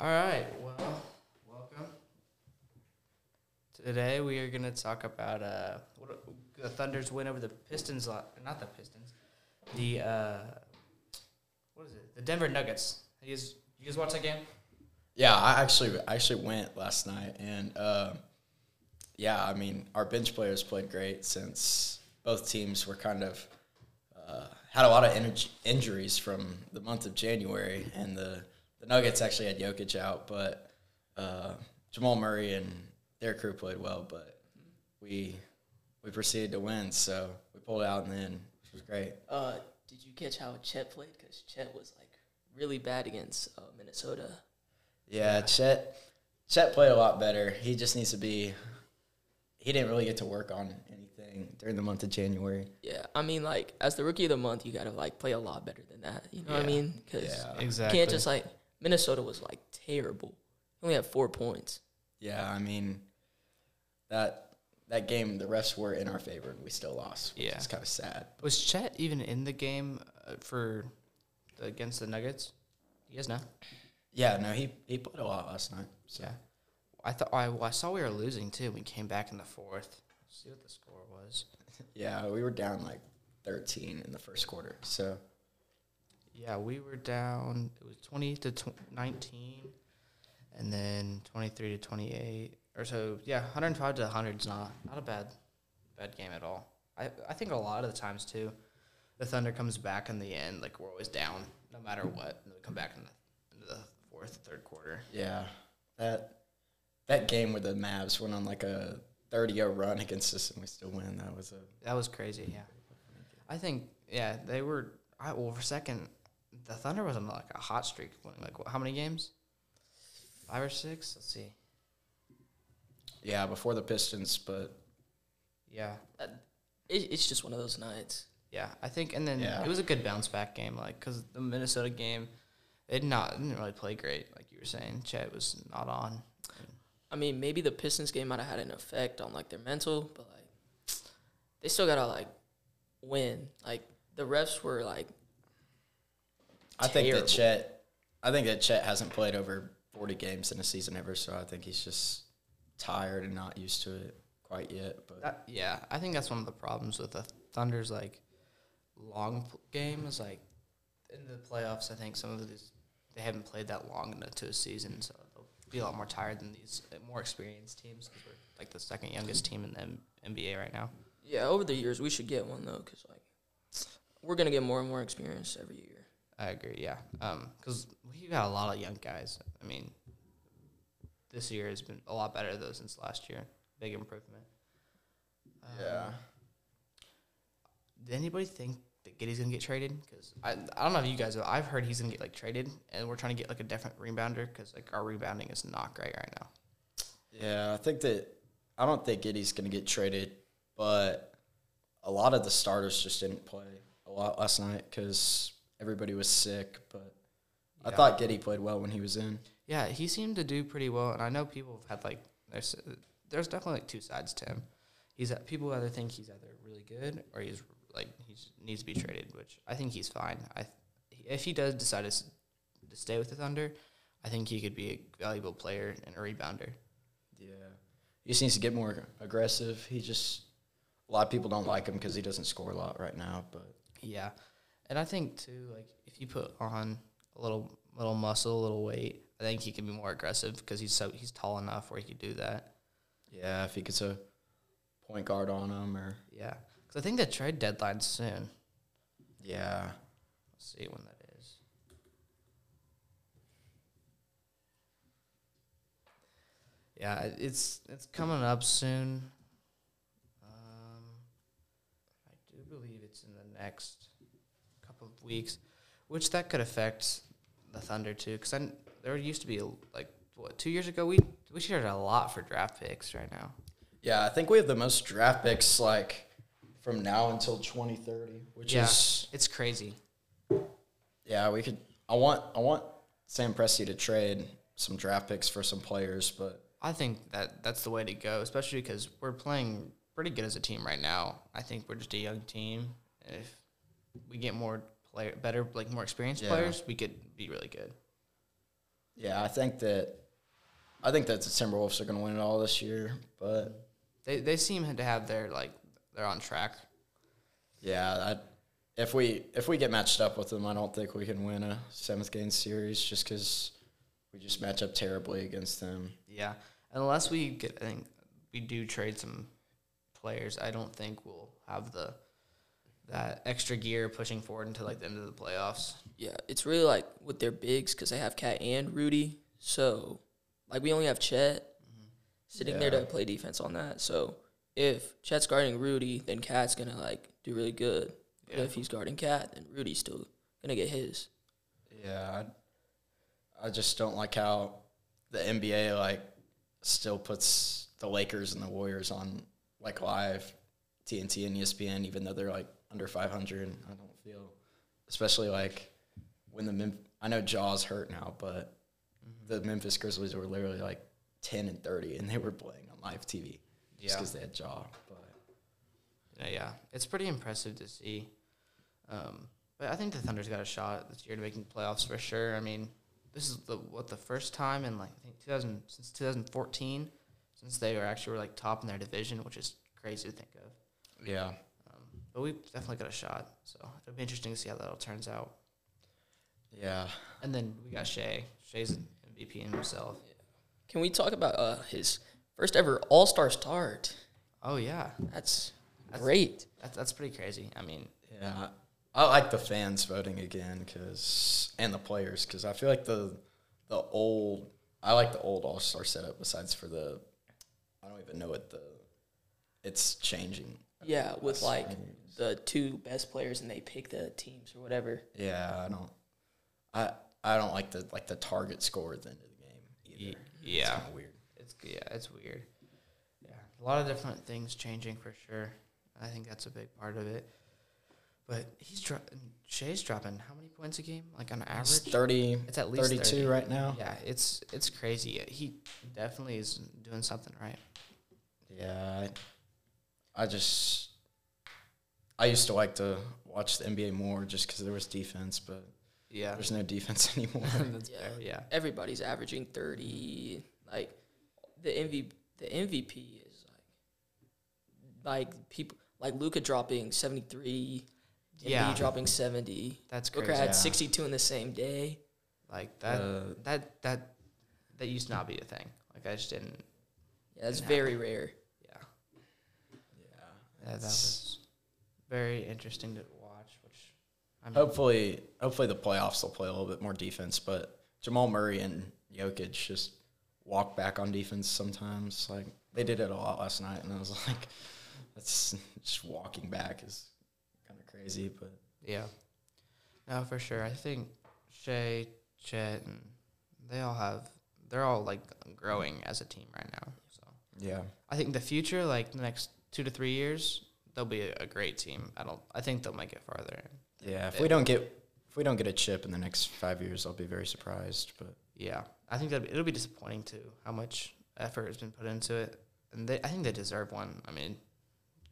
All right. Well, welcome. Today we are going to talk about uh, what, the Thunder's win over the Pistons. Not the Pistons. The uh, what is it? The Denver Nuggets. You guys, you guys watch that game? Yeah, I actually I actually went last night, and uh, yeah, I mean our bench players played great since both teams were kind of uh, had a lot of inj- injuries from the month of January, and the the Nuggets actually had Jokic out, but uh, Jamal Murray and their crew played well, but we we proceeded to win, so we pulled out in the end, which was great. Uh, did you catch how Chet played? Because Chet was like really bad against uh, Minnesota. Yeah, Chet Chet played a lot better. He just needs to be. He didn't really get to work on anything during the month of January. Yeah, I mean, like as the rookie of the month, you gotta like play a lot better than that. You know what I mean? Because Yeah. you Exactly. can't just like Minnesota was like terrible. He only had four points. Yeah, I mean, that that game the refs were in our favor and we still lost. Which Yeah. it's kind of sad. Was Chet even in the game uh, for the, against the Nuggets? You guys know? Yeah, no, he he played a lot last night. So Yeah. I thought I, I saw we were losing too. We came back in the fourth. see what the score was. yeah, we were down like thirteen in the first quarter. So Yeah, we were down. It was twenty to tw- nineteen, and then twenty three to twenty eight, or so. Yeah, one hundred five to hundred is not not a bad bad game at all. I I think a lot of the times too, the Thunder comes back in the end. Like we're always down, no matter what. And we come back in the into the fourth, third quarter. yeah, that that game where the Mavs went on like a thirty year run against us and we still win. That was a That was crazy. Yeah, I think yeah they were. I well for a second, the Thunder was on like a hot streak. Winning like what, how many games? Five or six? Let's see. yeah before the Pistons, but Yeah, That, it, it's just one of those nights. Yeah, I think, and then Yeah. it was a good bounce back game, like because the Minnesota game, it did not didn't really play great, like you were saying. Chet was not on. I mean, maybe the Pistons game might have had an effect on like their mental, but like they still gotta like win. Like the refs were like I think that Chet, I think that Chet hasn't played over forty games in a season ever, so I think he's just tired and not used to it quite yet. But That, yeah, I think that's one of the problems with the Thunder's like long p- game is like in the playoffs. I think some of these they haven't played that long into a season, so they'll be a lot more tired than these uh, more experienced teams. because we're like the second youngest team in the M- NBA right now. yeah. Over the years, we should get one though, because like we're gonna get more and more experience every year. I agree. Yeah, because we've got a lot of young guys. I mean, this year has been a lot better though since last year. Big improvement. Um, Did anybody think that Giddey's gonna get traded? Because I, I don't know if you guys. Have, I've heard he's gonna get like traded, and we're trying to get like a different rebounder because like our rebounding is not great right now. yeah, I think that I don't think Giddey's going to get traded, but a lot of the starters just didn't play a lot last night because everybody was sick. But I thought Giddey played well when he was in. Yeah, he seemed to do pretty well, and I know people have had like there's there's definitely like two sides to him. He's people either think he's either really good or he's like he needs to be traded, which I think he's fine. I if he does decide to, s- to stay with the Thunder, I think he could be a valuable player and a rebounder. Yeah, he just needs to get more aggressive. He just a lot of people don't like him because he doesn't score a lot right now. But Yeah, and I think too, like if you put on a little little muscle, a little weight, I think he can be more aggressive because he's so he's tall enough where he could do that. yeah, if he gets a point guard on him, or Yeah, because I think the trade deadline's soon. yeah, Let's see when that is. Yeah, it's it's coming up soon. Um, I do believe it's in the next couple of weeks, which that could affect the Thunder too. Because there used to be like what two years ago we we shared a lot for draft picks right now. yeah. I think we have the most draft picks like from now until twenty thirty, which Yeah. is It's crazy. yeah. We could. I want I want Sam Presti to trade some draft picks for some players, but I think that that's the way to go, especially because we're playing pretty good as a team right now. I think we're just a young team. If we get more player, better, like more experienced Yeah. players, we could be really good. Yeah, I think that I think that the Timberwolves are going to win it all this year, but They they seem to have their like they're on track. yeah, I, if we if we get matched up with them, I don't think we can win a seventh game series just because we just match up terribly against them. Yeah, unless we get, I think we do trade some players. I don't think we'll have the that extra gear pushing forward into like the end of the playoffs. Yeah, it's really like with their bigs because they have Cat and Rudy. So, like, we only have Chet sitting there to play defense on that. So, if Chet's guarding Rudy, then Cat's gonna like do really good. But if he's guarding Cat, then Rudy's still gonna get his. Yeah, I, I just don't like how the NBA like still puts the Lakers and the Warriors on like live TNT and ESPN, even though they're like under 500. I don't feel, especially like when the Mem- I know Ja's hurt now, but the Memphis Grizzlies were literally like 10 and 30, and they were playing on live TV just because they had Jaw. But Yeah, yeah, it's pretty impressive to see. Um, but I think the Thunder's got a shot this year to making playoffs for sure. I mean, this is the what the first time in like I think 2000 since 2014 since they were actually were like top in their division, which is crazy to think of. Yeah, Um, but we definitely got a shot, so it'll be interesting to see how that all turns out. yeah, And then we got Shai. Shai's an MVP in himself. Can we talk about uh, his first ever All Star start? Oh yeah, That's, That's- great. that's that's pretty crazy. I mean, Yeah, I like the fans voting again because and the players because I feel like the the old I like the old All Star setup. Besides for the I don't even know what the it's changing. Yeah, with like strange. the two best players and they pick the teams or whatever. Yeah, I don't I I don't like the like the target score at the end of the game either. Yeah. it's weird. It's yeah, it's weird. Yeah, a lot of different things changing for sure. I think that's a big part of it. But he's dropping. Shai's dropping how many points a game? Like on It's average, thirty. it's at least 32 30. right now. Yeah, it's it's crazy. He definitely is doing something right. Yeah, I, I just I used to like to watch the NBA more just because there was defense, but Yeah, there's no defense anymore. that's Yeah. fair. Yeah, Everybody's averaging thirty. Like the MVP, the MVP is like like people like Luka dropping seventy three. Yeah. Yeah, dropping seventy. that's Booker crazy. had Yeah. sixty two in the same day. Like that. Uh, that that that used to not be a thing. Like I just didn't. Yeah, that's Didn't very rare. Yeah that was very interesting to watch. Which I mean, hopefully, hopefully the playoffs will play a little bit more defense. But Jamal Murray and Jokic just walk back on defense sometimes. Like they did it a lot last night, and I was like, that's just walking back is kind of crazy. But Yeah. No, for sure. I think Shai, Chet, and they all have. They're all like growing as a team right now. So yeah, I think the future, like the next two to three years, they'll be a, a great team. I don't. I think they'll make it farther. yeah. If Yeah. we don't get if we don't get a chip in the next five years, I'll be very surprised. But Yeah, I think that it'll be disappointing too. How much effort has been put into it, and they. I think they deserve one. I mean,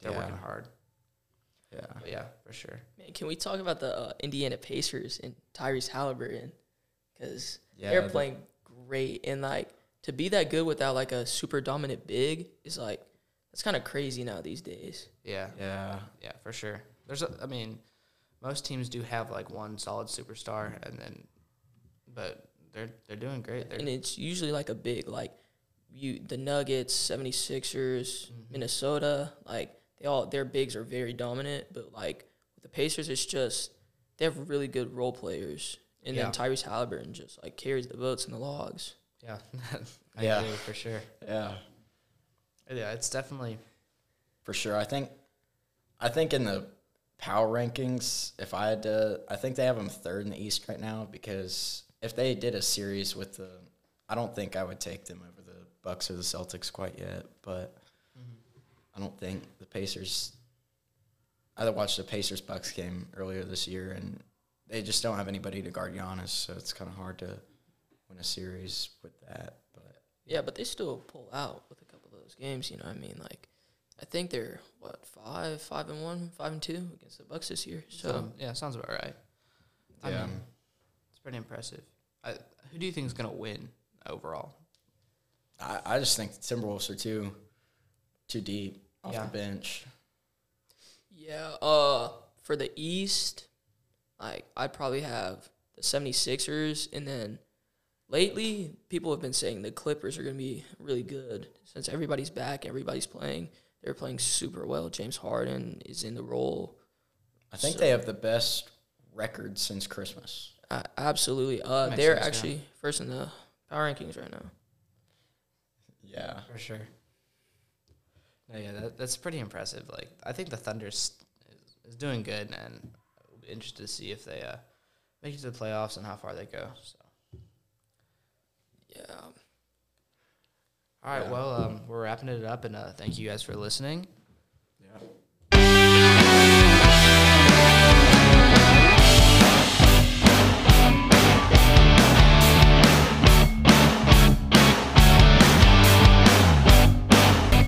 they're Yeah. working hard. yeah, But yeah, for sure. Man, can we talk about the uh, Indiana Pacers and Tyrese Halliburton? Because Yeah, they're playing great, and like to be that good without like a super dominant big is like that's kind of crazy now these days. Yeah, yeah, Yeah, for sure. There's a, I mean, most teams do have like one solid superstar, and then, but they're they're doing great. They're, and it's usually like a big like you the Nuggets, 76ers, Mhm. Minnesota, like they all their bigs are very dominant, but like with the Pacers it's just they have really good role players. And Yeah. then Tyrese Halliburton just like carries the votes and the logs. yeah, I Yeah. agree for sure. yeah. Yeah, it's definitely for sure. I think, I think in the power rankings, if I had to, I think they have them third in the East right now because if they did a series with the, I don't think I would take them over the Bucks or the Celtics quite yet, but mm-hmm. I don't think the Pacers. I watched the Pacers Bucks game earlier this year, and they just don't have anybody to guard Giannis, so it's kind of hard to win a series with that. But Yeah, but they still pull out with a couple of those games, you know what I mean? Like I think they're what, five, five and one, five and two against the Bucks this year. So so yeah, sounds about right. I Yeah. mean, it's pretty impressive. I, who do you think is gonna win overall? I, I just think the Timberwolves are too too deep off Yeah. the bench. Yeah. Uh, for the East, like I'd probably have the 76ers, and then lately people have been saying the Clippers are going to be really good since everybody's back, everybody's playing. They're playing super well. James Harden is in the role. I think So- they have the best record since Christmas. Uh, absolutely. Uh, they're sense, yeah. actually first in the power rankings right now. Yeah. For sure. No, yeah, that, that's pretty impressive. Like, I think the Thunder's is, is doing good, and we'll be interested to see if they uh, make it to the playoffs and how far they go. So, Yeah. All right, Yeah. well, um, we're wrapping it up, and uh, thank you guys for listening.